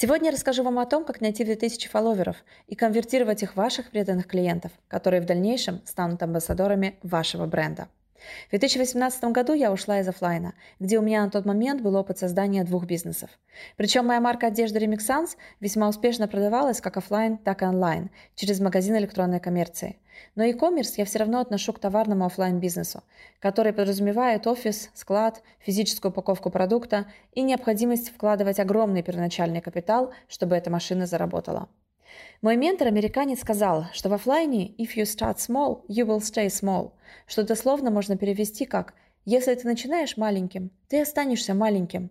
Сегодня я расскажу вам о том, как найти 2000 фолловеров и конвертировать их в ваших преданных клиентов, которые в дальнейшем станут амбассадорами вашего бренда. В 2018 году я ушла из офлайна, где у меня на тот момент был опыт создания двух бизнесов. Причем моя марка одежды Remixans весьма успешно продавалась как офлайн, так и онлайн, через магазин электронной коммерции. Но e-commerce я все равно отношу к товарному офлайн бизнесу который подразумевает офис, склад, физическую упаковку продукта и необходимость вкладывать огромный первоначальный капитал, чтобы эта машина заработала. Мой ментор, американец, сказал, что в офлайне «if you start small, you will stay small», что дословно можно перевести как «если ты начинаешь маленьким, ты останешься маленьким».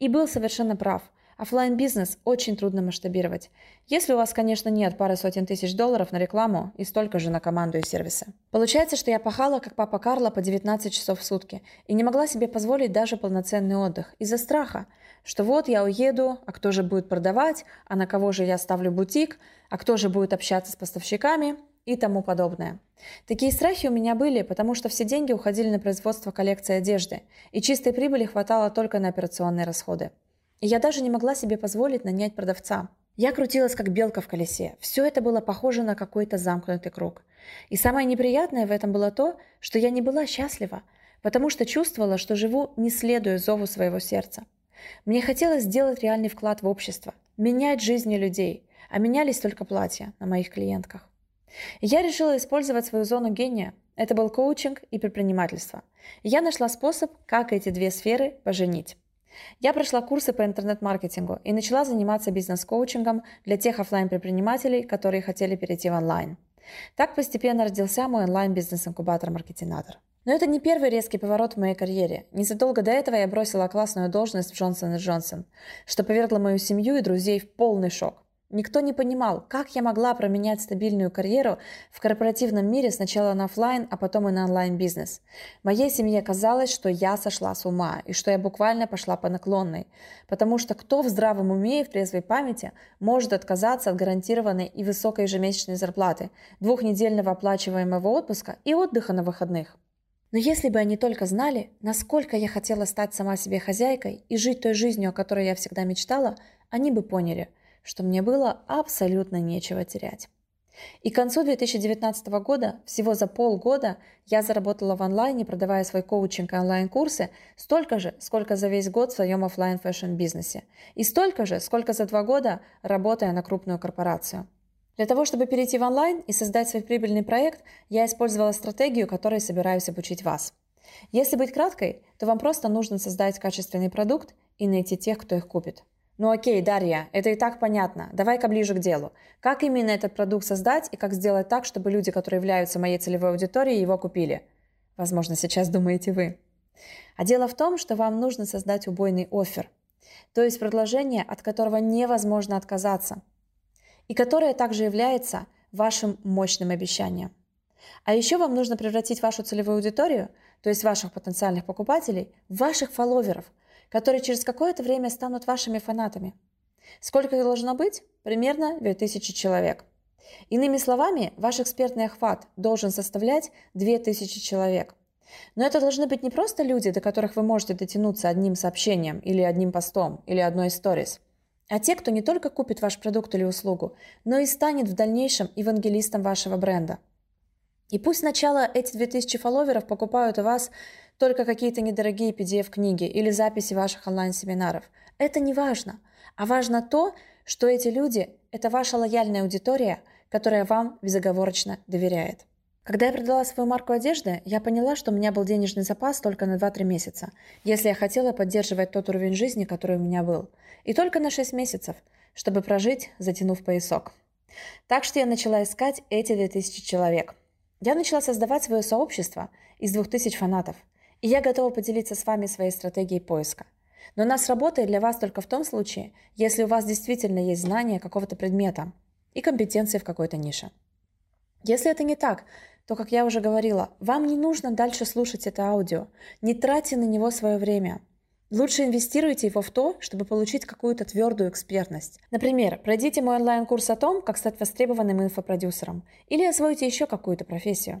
И был совершенно прав. Оффлайн бизнес очень трудно масштабировать. Если у вас, конечно, нет пары сотен тысяч долларов на рекламу и столько же на команду и сервисы. Получается, что я пахала, как папа Карла, по 19 часов в сутки и не могла себе позволить даже полноценный отдых из-за страха, что вот я уеду, а кто же будет продавать, а на кого же я ставлю бутик, а кто же будет общаться с поставщиками и тому подобное. Такие страхи у меня были, потому что все деньги уходили на производство коллекции одежды, и чистой прибыли хватало только на операционные расходы. И я даже не могла себе позволить нанять продавца. Я крутилась как белка в колесе. Все это было похоже на какой-то замкнутый круг. И самое неприятное в этом было то, что я не была счастлива, потому что чувствовала, что живу не следуя зову своего сердца. Мне хотелось сделать реальный вклад в общество, менять жизни людей, а менялись только платья на моих клиентках. И я решила использовать свою зону гения. Это был коучинг и предпринимательство. И я нашла способ, как эти две сферы поженить. Я прошла курсы по интернет-маркетингу и начала заниматься бизнес-коучингом для тех офлайн предпринимателей которые хотели перейти в онлайн. Так постепенно родился мой онлайн-бизнес-инкубатор «Маркетинатор». Но это не первый резкий поворот в моей карьере. Незадолго до этого я бросила классную должность в Джонсон Джонсон, что повергло мою семью и друзей в полный шок. Никто не понимал, как я могла променять стабильную карьеру в корпоративном мире сначала на офлайн, а потом и на онлайн-бизнес. Моей семье казалось, что я сошла с ума и что я буквально пошла по наклонной. Потому что кто в здравом уме и в трезвой памяти может отказаться от гарантированной и высокой ежемесячной зарплаты, двухнедельного оплачиваемого отпуска и отдыха на выходных? Но если бы они только знали, насколько я хотела стать сама себе хозяйкой и жить той жизнью, о которой я всегда мечтала, они бы поняли, что мне было абсолютно нечего терять. И к концу 2019 года, всего за полгода, я заработала в онлайне, продавая свой коучинг и онлайн-курсы, столько же, сколько за весь год в своем офлайн fashion бизнесе И столько же, сколько за два года, работая на крупную корпорацию. Для того, чтобы перейти в онлайн и создать свой прибыльный проект, я использовала стратегию, которой собираюсь обучить вас. Если быть краткой, то вам просто нужно создать качественный продукт и найти тех, кто их купит. Ну окей, Дарья, это и так понятно. Давай-ка ближе к делу. Как именно этот продукт создать и как сделать так, чтобы люди, которые являются моей целевой аудиторией, его купили? Возможно, сейчас думаете вы. А дело в том, что вам нужно создать убойный офер, то есть предложение, от которого невозможно отказаться – и которая также является вашим мощным обещанием. А еще вам нужно превратить вашу целевую аудиторию, то есть ваших потенциальных покупателей, в ваших фолловеров, которые через какое-то время станут вашими фанатами. Сколько их должно быть? Примерно 2000 человек. Иными словами, ваш экспертный охват должен составлять 2000 человек. Но это должны быть не просто люди, до которых вы можете дотянуться одним сообщением или одним постом или одной сторис – а те, кто не только купит ваш продукт или услугу, но и станет в дальнейшем евангелистом вашего бренда. И пусть сначала эти 2000 фолловеров покупают у вас только какие-то недорогие PDF-книги или записи ваших онлайн-семинаров. Это не важно. А важно то, что эти люди – это ваша лояльная аудитория, которая вам безоговорочно доверяет. Когда я продала свою марку одежды, я поняла, что у меня был денежный запас только на 2-3 месяца, если я хотела поддерживать тот уровень жизни, который у меня был. И только на 6 месяцев, чтобы прожить, затянув поясок. Так что я начала искать эти 2000 человек. Я начала создавать свое сообщество из 2000 фанатов. И я готова поделиться с вами своей стратегией поиска. Но она сработает для вас только в том случае, если у вас действительно есть знания какого-то предмета и компетенции в какой-то нише. Если это не так, то, как я уже говорила, вам не нужно дальше слушать это аудио. Не тратьте на него свое время. Лучше инвестируйте его в то, чтобы получить какую-то твердую экспертность. Например, пройдите мой онлайн-курс о том, как стать востребованным инфопродюсером, или освоите еще какую-то профессию.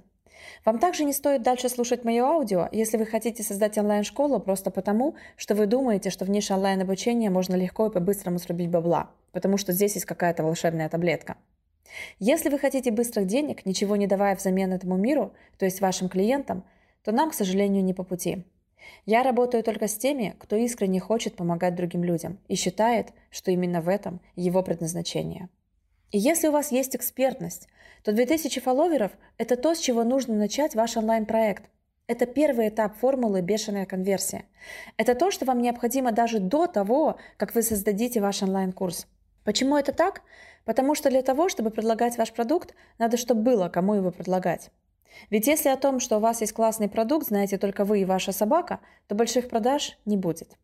Вам также не стоит дальше слушать мое аудио, если вы хотите создать онлайн-школу просто потому, что вы думаете, что в нише онлайн-обучения можно легко и по-быстрому срубить бабла, потому что здесь есть какая-то волшебная таблетка. Если вы хотите быстрых денег, ничего не давая взамен этому миру, то есть вашим клиентам, то нам, к сожалению, не по пути. Я работаю только с теми, кто искренне хочет помогать другим людям и считает, что именно в этом его предназначение. И если у вас есть экспертность, то 2000 фолловеров – это то, с чего нужно начать ваш онлайн-проект. Это первый этап формулы «бешеная конверсия». Это то, что вам необходимо даже до того, как вы создадите ваш онлайн-курс. Почему это так? Потому что для того, чтобы предлагать ваш продукт, надо, чтобы было кому его предлагать. Ведь если о том, что у вас есть классный продукт, знаете только вы и ваша собака, то больших продаж не будет.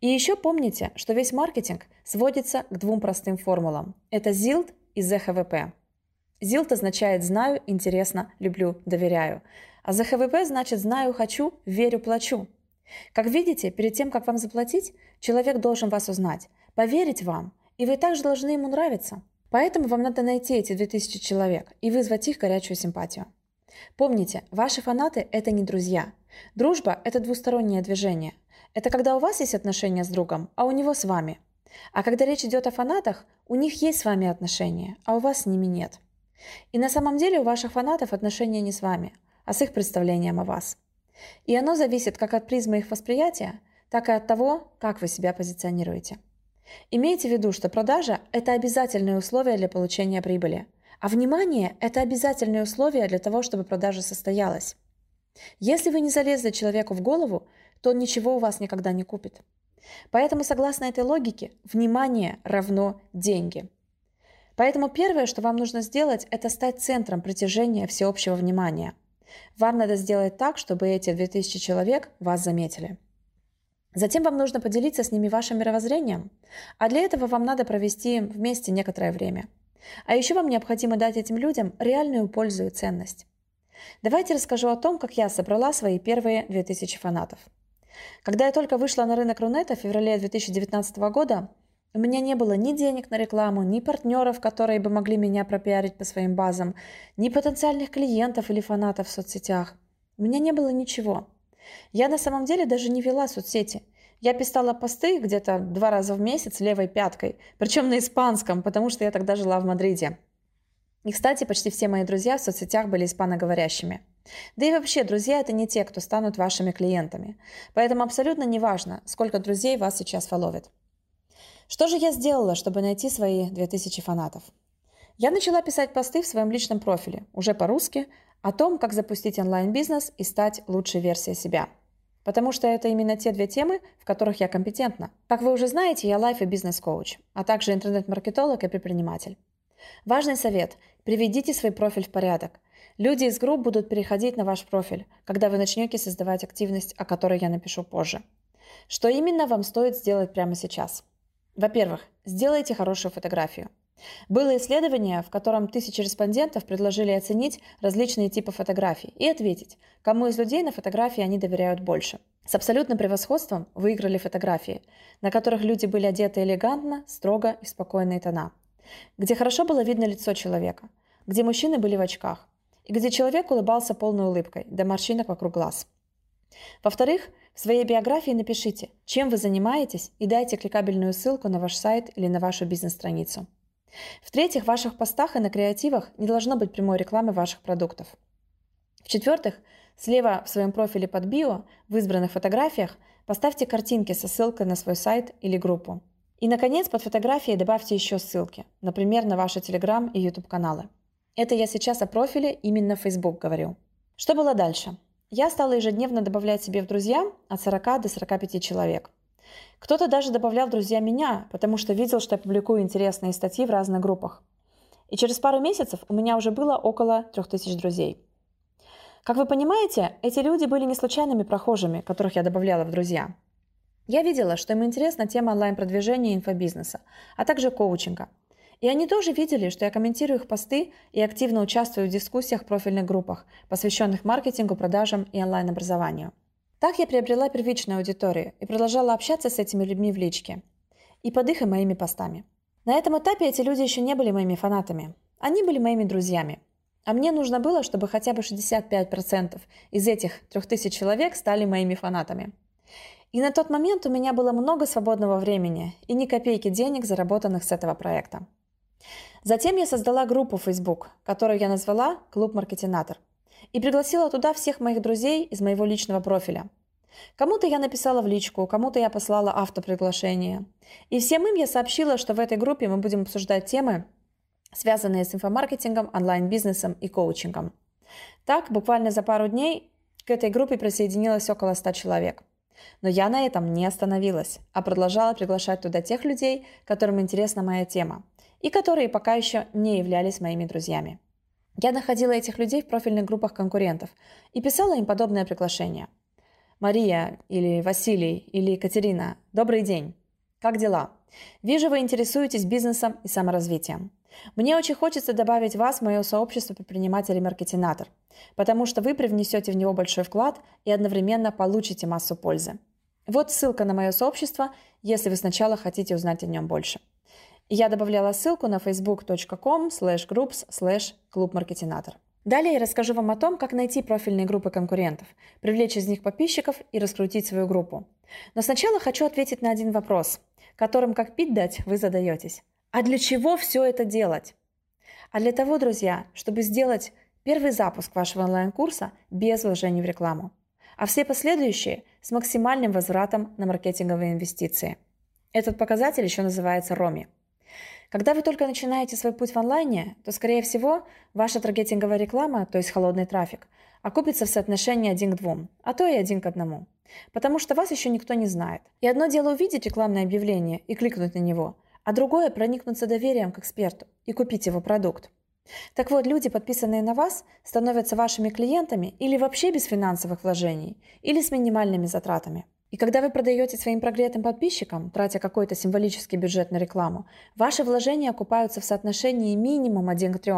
И еще помните, что весь маркетинг сводится к двум простым формулам. Это ZILT и ЗХВП. ZILT означает «знаю», «интересно», «люблю», «доверяю». А ЗХВП значит «знаю», «хочу», «верю», «плачу». Как видите, перед тем, как вам заплатить, человек должен вас узнать, поверить вам, и вы также должны ему нравиться. Поэтому вам надо найти эти 2000 человек и вызвать их горячую симпатию. Помните, ваши фанаты – это не друзья. Дружба – это двустороннее движение. Это когда у вас есть отношения с другом, а у него с вами. А когда речь идет о фанатах, у них есть с вами отношения, а у вас с ними нет. И на самом деле у ваших фанатов отношения не с вами, а с их представлением о вас. И оно зависит как от призмы их восприятия, так и от того, как вы себя позиционируете. Имейте в виду, что продажа – это обязательное условие для получения прибыли – а внимание – это обязательное условие для того, чтобы продажа состоялась. Если вы не залезли человеку в голову, то он ничего у вас никогда не купит. Поэтому, согласно этой логике, внимание равно деньги. Поэтому первое, что вам нужно сделать, это стать центром притяжения всеобщего внимания. Вам надо сделать так, чтобы эти 2000 человек вас заметили. Затем вам нужно поделиться с ними вашим мировоззрением, а для этого вам надо провести вместе некоторое время – а еще вам необходимо дать этим людям реальную пользу и ценность. Давайте расскажу о том, как я собрала свои первые 2000 фанатов. Когда я только вышла на рынок Рунета в феврале 2019 года, у меня не было ни денег на рекламу, ни партнеров, которые бы могли меня пропиарить по своим базам, ни потенциальных клиентов или фанатов в соцсетях. У меня не было ничего. Я на самом деле даже не вела соцсети. Я писала посты где-то два раза в месяц левой пяткой, причем на испанском, потому что я тогда жила в Мадриде. И, кстати, почти все мои друзья в соцсетях были испаноговорящими. Да и вообще, друзья – это не те, кто станут вашими клиентами. Поэтому абсолютно не важно, сколько друзей вас сейчас фоловит. Что же я сделала, чтобы найти свои 2000 фанатов? Я начала писать посты в своем личном профиле, уже по-русски, о том, как запустить онлайн-бизнес и стать лучшей версией себя – Потому что это именно те две темы, в которых я компетентна. Как вы уже знаете, я лайф и бизнес-коуч, а также интернет-маркетолог и предприниматель. Важный совет – приведите свой профиль в порядок. Люди из групп будут переходить на ваш профиль, когда вы начнете создавать активность, о которой я напишу позже. Что именно вам стоит сделать прямо сейчас? Во-первых, сделайте хорошую фотографию. Было исследование, в котором тысячи респондентов предложили оценить различные типы фотографий и ответить, кому из людей на фотографии они доверяют больше. С абсолютным превосходством выиграли фотографии, на которых люди были одеты элегантно, строго и в спокойные тона, где хорошо было видно лицо человека, где мужчины были в очках, и где человек улыбался полной улыбкой, до морщинок вокруг глаз. Во-вторых, в своей биографии напишите, чем вы занимаетесь, и дайте кликабельную ссылку на ваш сайт или на вашу бизнес-страницу. В-третьих, в ваших постах и на креативах не должно быть прямой рекламы ваших продуктов. В-четвертых, слева в своем профиле под био, в избранных фотографиях, поставьте картинки со ссылкой на свой сайт или группу. И, наконец, под фотографией добавьте еще ссылки, например, на ваши Telegram и YouTube каналы. Это я сейчас о профиле именно Facebook говорю. Что было дальше? Я стала ежедневно добавлять себе в друзья от 40 до 45 человек – кто-то даже добавлял в друзья меня, потому что видел, что я публикую интересные статьи в разных группах. И через пару месяцев у меня уже было около 3000 друзей. Как вы понимаете, эти люди были не случайными прохожими, которых я добавляла в друзья. Я видела, что им интересна тема онлайн-продвижения и инфобизнеса, а также коучинга. И они тоже видели, что я комментирую их посты и активно участвую в дискуссиях в профильных группах, посвященных маркетингу, продажам и онлайн-образованию. Так я приобрела первичную аудиторию и продолжала общаться с этими людьми в личке. И под их и моими постами. На этом этапе эти люди еще не были моими фанатами. Они были моими друзьями. А мне нужно было, чтобы хотя бы 65% из этих 3000 человек стали моими фанатами. И на тот момент у меня было много свободного времени и ни копейки денег, заработанных с этого проекта. Затем я создала группу в Facebook, которую я назвала «Клуб Маркетинатор», и пригласила туда всех моих друзей из моего личного профиля. Кому-то я написала в личку, кому-то я послала автоприглашение. И всем им я сообщила, что в этой группе мы будем обсуждать темы, связанные с инфомаркетингом, онлайн-бизнесом и коучингом. Так, буквально за пару дней к этой группе присоединилось около 100 человек. Но я на этом не остановилась, а продолжала приглашать туда тех людей, которым интересна моя тема, и которые пока еще не являлись моими друзьями. Я находила этих людей в профильных группах конкурентов и писала им подобное приглашение. «Мария» или «Василий» или «Екатерина, добрый день. Как дела? Вижу, вы интересуетесь бизнесом и саморазвитием. Мне очень хочется добавить вас в мое сообщество предпринимателей-маркетинатор, потому что вы привнесете в него большой вклад и одновременно получите массу пользы. Вот ссылка на мое сообщество, если вы сначала хотите узнать о нем больше. Я добавляла ссылку на facebook.com slash groups slash клуб-маркетинатор. Далее я расскажу вам о том, как найти профильные группы конкурентов, привлечь из них подписчиков и раскрутить свою группу. Но сначала хочу ответить на один вопрос, которым как пить дать вы задаетесь. А для чего все это делать? А для того, друзья, чтобы сделать первый запуск вашего онлайн-курса без вложений в рекламу, а все последующие с максимальным возвратом на маркетинговые инвестиции. Этот показатель еще называется РОМИ – когда вы только начинаете свой путь в онлайне, то, скорее всего, ваша таргетинговая реклама, то есть холодный трафик, окупится в соотношении один к двум, а то и один к одному. Потому что вас еще никто не знает. И одно дело увидеть рекламное объявление и кликнуть на него, а другое – проникнуться доверием к эксперту и купить его продукт. Так вот, люди, подписанные на вас, становятся вашими клиентами или вообще без финансовых вложений, или с минимальными затратами. И когда вы продаете своим прогретым подписчикам, тратя какой-то символический бюджет на рекламу, ваши вложения окупаются в соотношении минимум 1 к 3.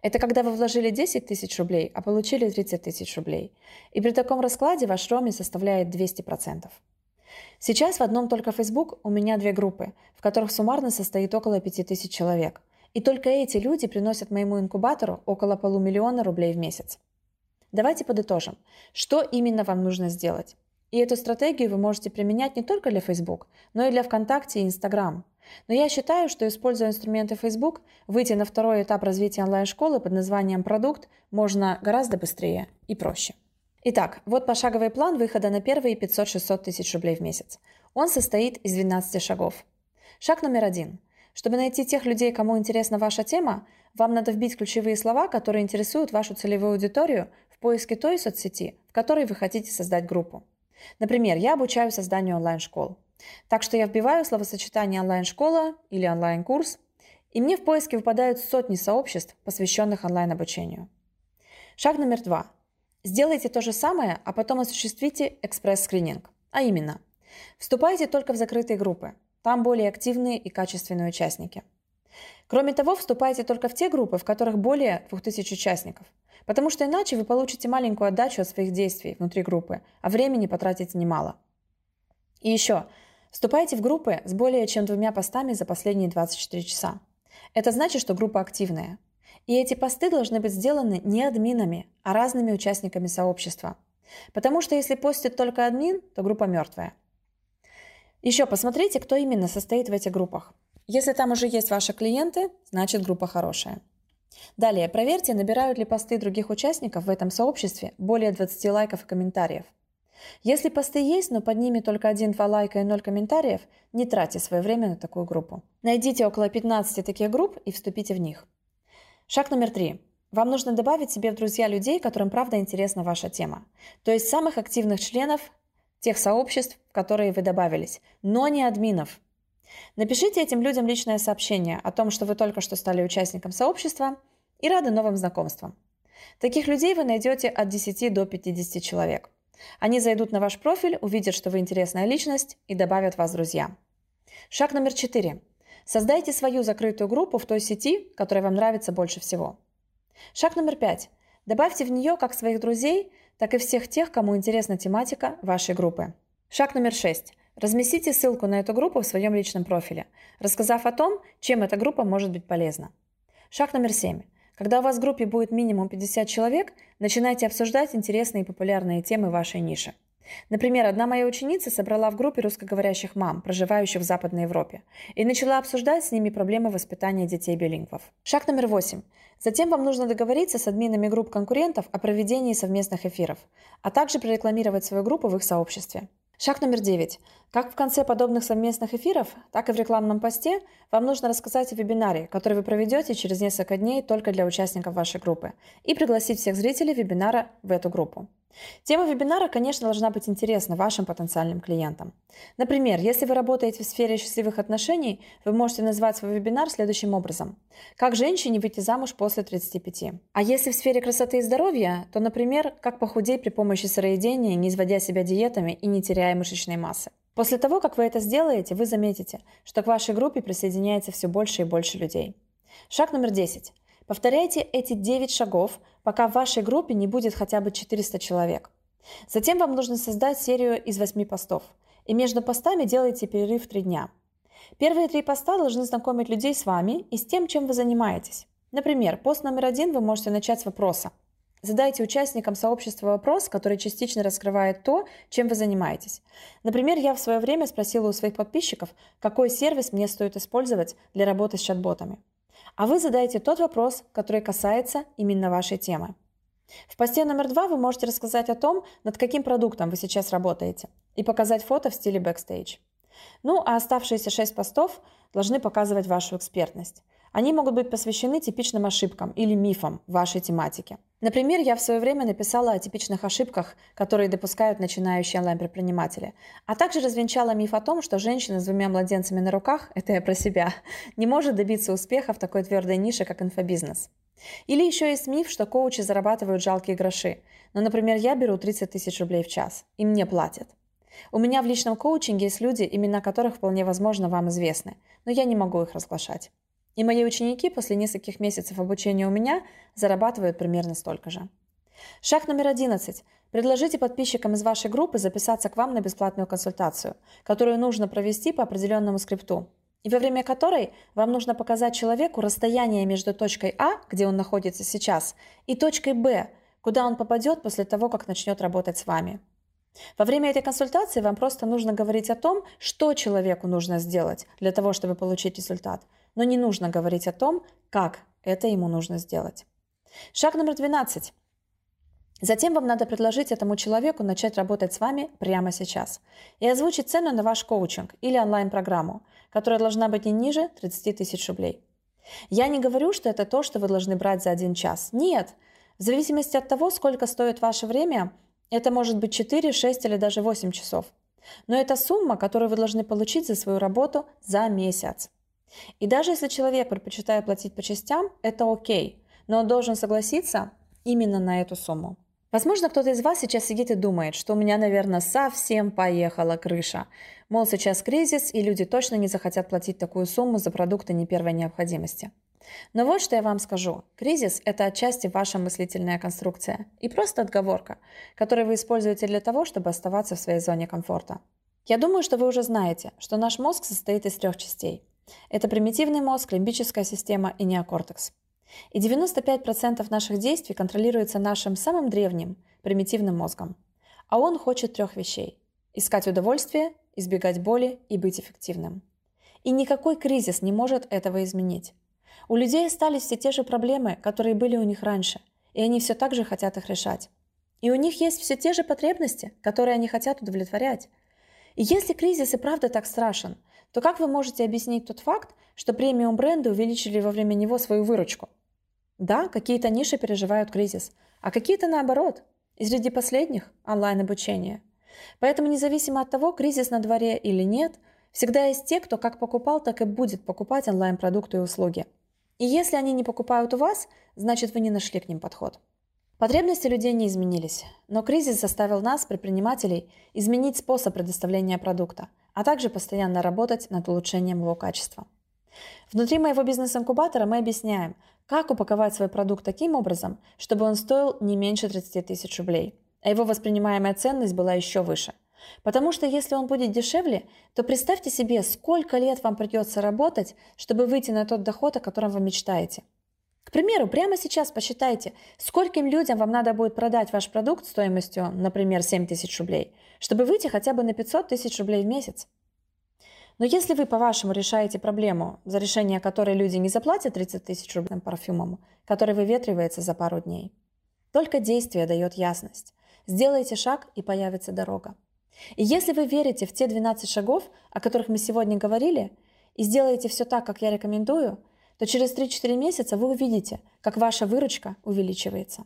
Это когда вы вложили 10 тысяч рублей, а получили 30 тысяч рублей. И при таком раскладе ваш роми составляет 200%. Сейчас в одном только Facebook у меня две группы, в которых суммарно состоит около 5000 человек. И только эти люди приносят моему инкубатору около полумиллиона рублей в месяц. Давайте подытожим. Что именно вам нужно сделать? И эту стратегию вы можете применять не только для Facebook, но и для ВКонтакте и Instagram. Но я считаю, что используя инструменты Facebook, выйти на второй этап развития онлайн-школы под названием «Продукт» можно гораздо быстрее и проще. Итак, вот пошаговый план выхода на первые 500-600 тысяч рублей в месяц. Он состоит из 12 шагов. Шаг номер один. Чтобы найти тех людей, кому интересна ваша тема, вам надо вбить ключевые слова, которые интересуют вашу целевую аудиторию в поиске той соцсети, в которой вы хотите создать группу. Например, я обучаю созданию онлайн-школ. Так что я вбиваю словосочетание онлайн-школа или онлайн-курс, и мне в поиске выпадают сотни сообществ, посвященных онлайн-обучению. Шаг номер два. Сделайте то же самое, а потом осуществите экспресс-скрининг. А именно, вступайте только в закрытые группы. Там более активные и качественные участники. Кроме того, вступайте только в те группы, в которых более 2000 участников – Потому что иначе вы получите маленькую отдачу от своих действий внутри группы, а времени потратите немало. И еще, вступайте в группы с более чем двумя постами за последние 24 часа. Это значит, что группа активная. И эти посты должны быть сделаны не админами, а разными участниками сообщества. Потому что если постит только админ, то группа мертвая. Еще посмотрите, кто именно состоит в этих группах. Если там уже есть ваши клиенты, значит группа хорошая. Далее, проверьте, набирают ли посты других участников в этом сообществе более 20 лайков и комментариев. Если посты есть, но под ними только 1-2 лайка и 0 комментариев, не тратьте свое время на такую группу. Найдите около 15 таких групп и вступите в них. Шаг номер три. Вам нужно добавить себе в друзья людей, которым правда интересна ваша тема. То есть самых активных членов тех сообществ, в которые вы добавились, но не админов. Напишите этим людям личное сообщение о том, что вы только что стали участником сообщества и рады новым знакомствам. Таких людей вы найдете от 10 до 50 человек. Они зайдут на ваш профиль, увидят, что вы интересная личность и добавят вас в друзья. Шаг номер четыре. Создайте свою закрытую группу в той сети, которая вам нравится больше всего. Шаг номер пять. Добавьте в нее как своих друзей, так и всех тех, кому интересна тематика вашей группы. Шаг номер шесть. Разместите ссылку на эту группу в своем личном профиле, рассказав о том, чем эта группа может быть полезна. Шаг номер семь. Когда у вас в группе будет минимум 50 человек, начинайте обсуждать интересные и популярные темы вашей ниши. Например, одна моя ученица собрала в группе русскоговорящих мам, проживающих в Западной Европе, и начала обсуждать с ними проблемы воспитания детей-билингвов. Шаг номер восемь. Затем вам нужно договориться с админами групп конкурентов о проведении совместных эфиров, а также прорекламировать свою группу в их сообществе. Шаг номер девять. Как в конце подобных совместных эфиров, так и в рекламном посте вам нужно рассказать о вебинаре, который вы проведете через несколько дней только для участников вашей группы, и пригласить всех зрителей вебинара в эту группу. Тема вебинара, конечно, должна быть интересна вашим потенциальным клиентам. Например, если вы работаете в сфере счастливых отношений, вы можете назвать свой вебинар следующим образом. Как женщине выйти замуж после 35? А если в сфере красоты и здоровья, то, например, как похудеть при помощи сыроедения, не изводя себя диетами и не теряя мышечной массы. После того, как вы это сделаете, вы заметите, что к вашей группе присоединяется все больше и больше людей. Шаг номер 10. Повторяйте эти 9 шагов, пока в вашей группе не будет хотя бы 400 человек. Затем вам нужно создать серию из 8 постов. И между постами делайте перерыв 3 дня. Первые три поста должны знакомить людей с вами и с тем, чем вы занимаетесь. Например, пост номер один вы можете начать с вопроса. Задайте участникам сообщества вопрос, который частично раскрывает то, чем вы занимаетесь. Например, я в свое время спросила у своих подписчиков, какой сервис мне стоит использовать для работы с чат-ботами. А вы задаете тот вопрос, который касается именно вашей темы. В посте номер два вы можете рассказать о том, над каким продуктом вы сейчас работаете, и показать фото в стиле бэкстейдж. Ну, а оставшиеся шесть постов должны показывать вашу экспертность. Они могут быть посвящены типичным ошибкам или мифам вашей тематики. Например, я в свое время написала о типичных ошибках, которые допускают начинающие онлайн-предприниматели, а также развенчала миф о том, что женщина с двумя младенцами на руках, это я про себя, не может добиться успеха в такой твердой нише, как инфобизнес. Или еще есть миф, что коучи зарабатывают жалкие гроши. Но, ну, например, я беру 30 тысяч рублей в час, и мне платят. У меня в личном коучинге есть люди, имена которых вполне возможно вам известны, но я не могу их разглашать. И мои ученики после нескольких месяцев обучения у меня зарабатывают примерно столько же. Шаг номер 11. Предложите подписчикам из вашей группы записаться к вам на бесплатную консультацию, которую нужно провести по определенному скрипту, и во время которой вам нужно показать человеку расстояние между точкой А, где он находится сейчас, и точкой Б, куда он попадет после того, как начнет работать с вами. Во время этой консультации вам просто нужно говорить о том, что человеку нужно сделать для того, чтобы получить результат, но не нужно говорить о том, как это ему нужно сделать. Шаг номер 12. Затем вам надо предложить этому человеку начать работать с вами прямо сейчас и озвучить цену на ваш коучинг или онлайн-программу, которая должна быть не ниже 30 тысяч рублей. Я не говорю, что это то, что вы должны брать за один час. Нет. В зависимости от того, сколько стоит ваше время, это может быть 4, 6 или даже 8 часов. Но это сумма, которую вы должны получить за свою работу за месяц. И даже если человек предпочитает платить по частям, это окей, но он должен согласиться именно на эту сумму. Возможно, кто-то из вас сейчас сидит и думает, что у меня, наверное, совсем поехала крыша. Мол, сейчас кризис, и люди точно не захотят платить такую сумму за продукты не первой необходимости. Но вот что я вам скажу. Кризис – это отчасти ваша мыслительная конструкция и просто отговорка, которую вы используете для того, чтобы оставаться в своей зоне комфорта. Я думаю, что вы уже знаете, что наш мозг состоит из трех частей. Это примитивный мозг, лимбическая система и неокортекс. И 95% наших действий контролируется нашим самым древним, примитивным мозгом. А он хочет трех вещей – искать удовольствие, избегать боли и быть эффективным. И никакой кризис не может этого изменить. У людей остались все те же проблемы, которые были у них раньше, и они все так же хотят их решать. И у них есть все те же потребности, которые они хотят удовлетворять. И если кризис и правда так страшен, то как вы можете объяснить тот факт, что премиум бренды увеличили во время него свою выручку? Да, какие-то ниши переживают кризис, а какие-то наоборот. И среди последних – онлайн-обучение. Поэтому независимо от того, кризис на дворе или нет, всегда есть те, кто как покупал, так и будет покупать онлайн-продукты и услуги – и если они не покупают у вас, значит вы не нашли к ним подход. Потребности людей не изменились, но кризис заставил нас, предпринимателей, изменить способ предоставления продукта, а также постоянно работать над улучшением его качества. Внутри моего бизнес-инкубатора мы объясняем, как упаковать свой продукт таким образом, чтобы он стоил не меньше 30 тысяч рублей, а его воспринимаемая ценность была еще выше – Потому что если он будет дешевле, то представьте себе, сколько лет вам придется работать, чтобы выйти на тот доход, о котором вы мечтаете. К примеру, прямо сейчас посчитайте, скольким людям вам надо будет продать ваш продукт стоимостью, например, 7 тысяч рублей, чтобы выйти хотя бы на 500 тысяч рублей в месяц. Но если вы, по-вашему, решаете проблему, за решение которой люди не заплатят 30 тысяч рублей парфюмом, который выветривается за пару дней, только действие дает ясность. Сделайте шаг, и появится дорога. И если вы верите в те 12 шагов, о которых мы сегодня говорили, и сделаете все так, как я рекомендую, то через 3-4 месяца вы увидите, как ваша выручка увеличивается.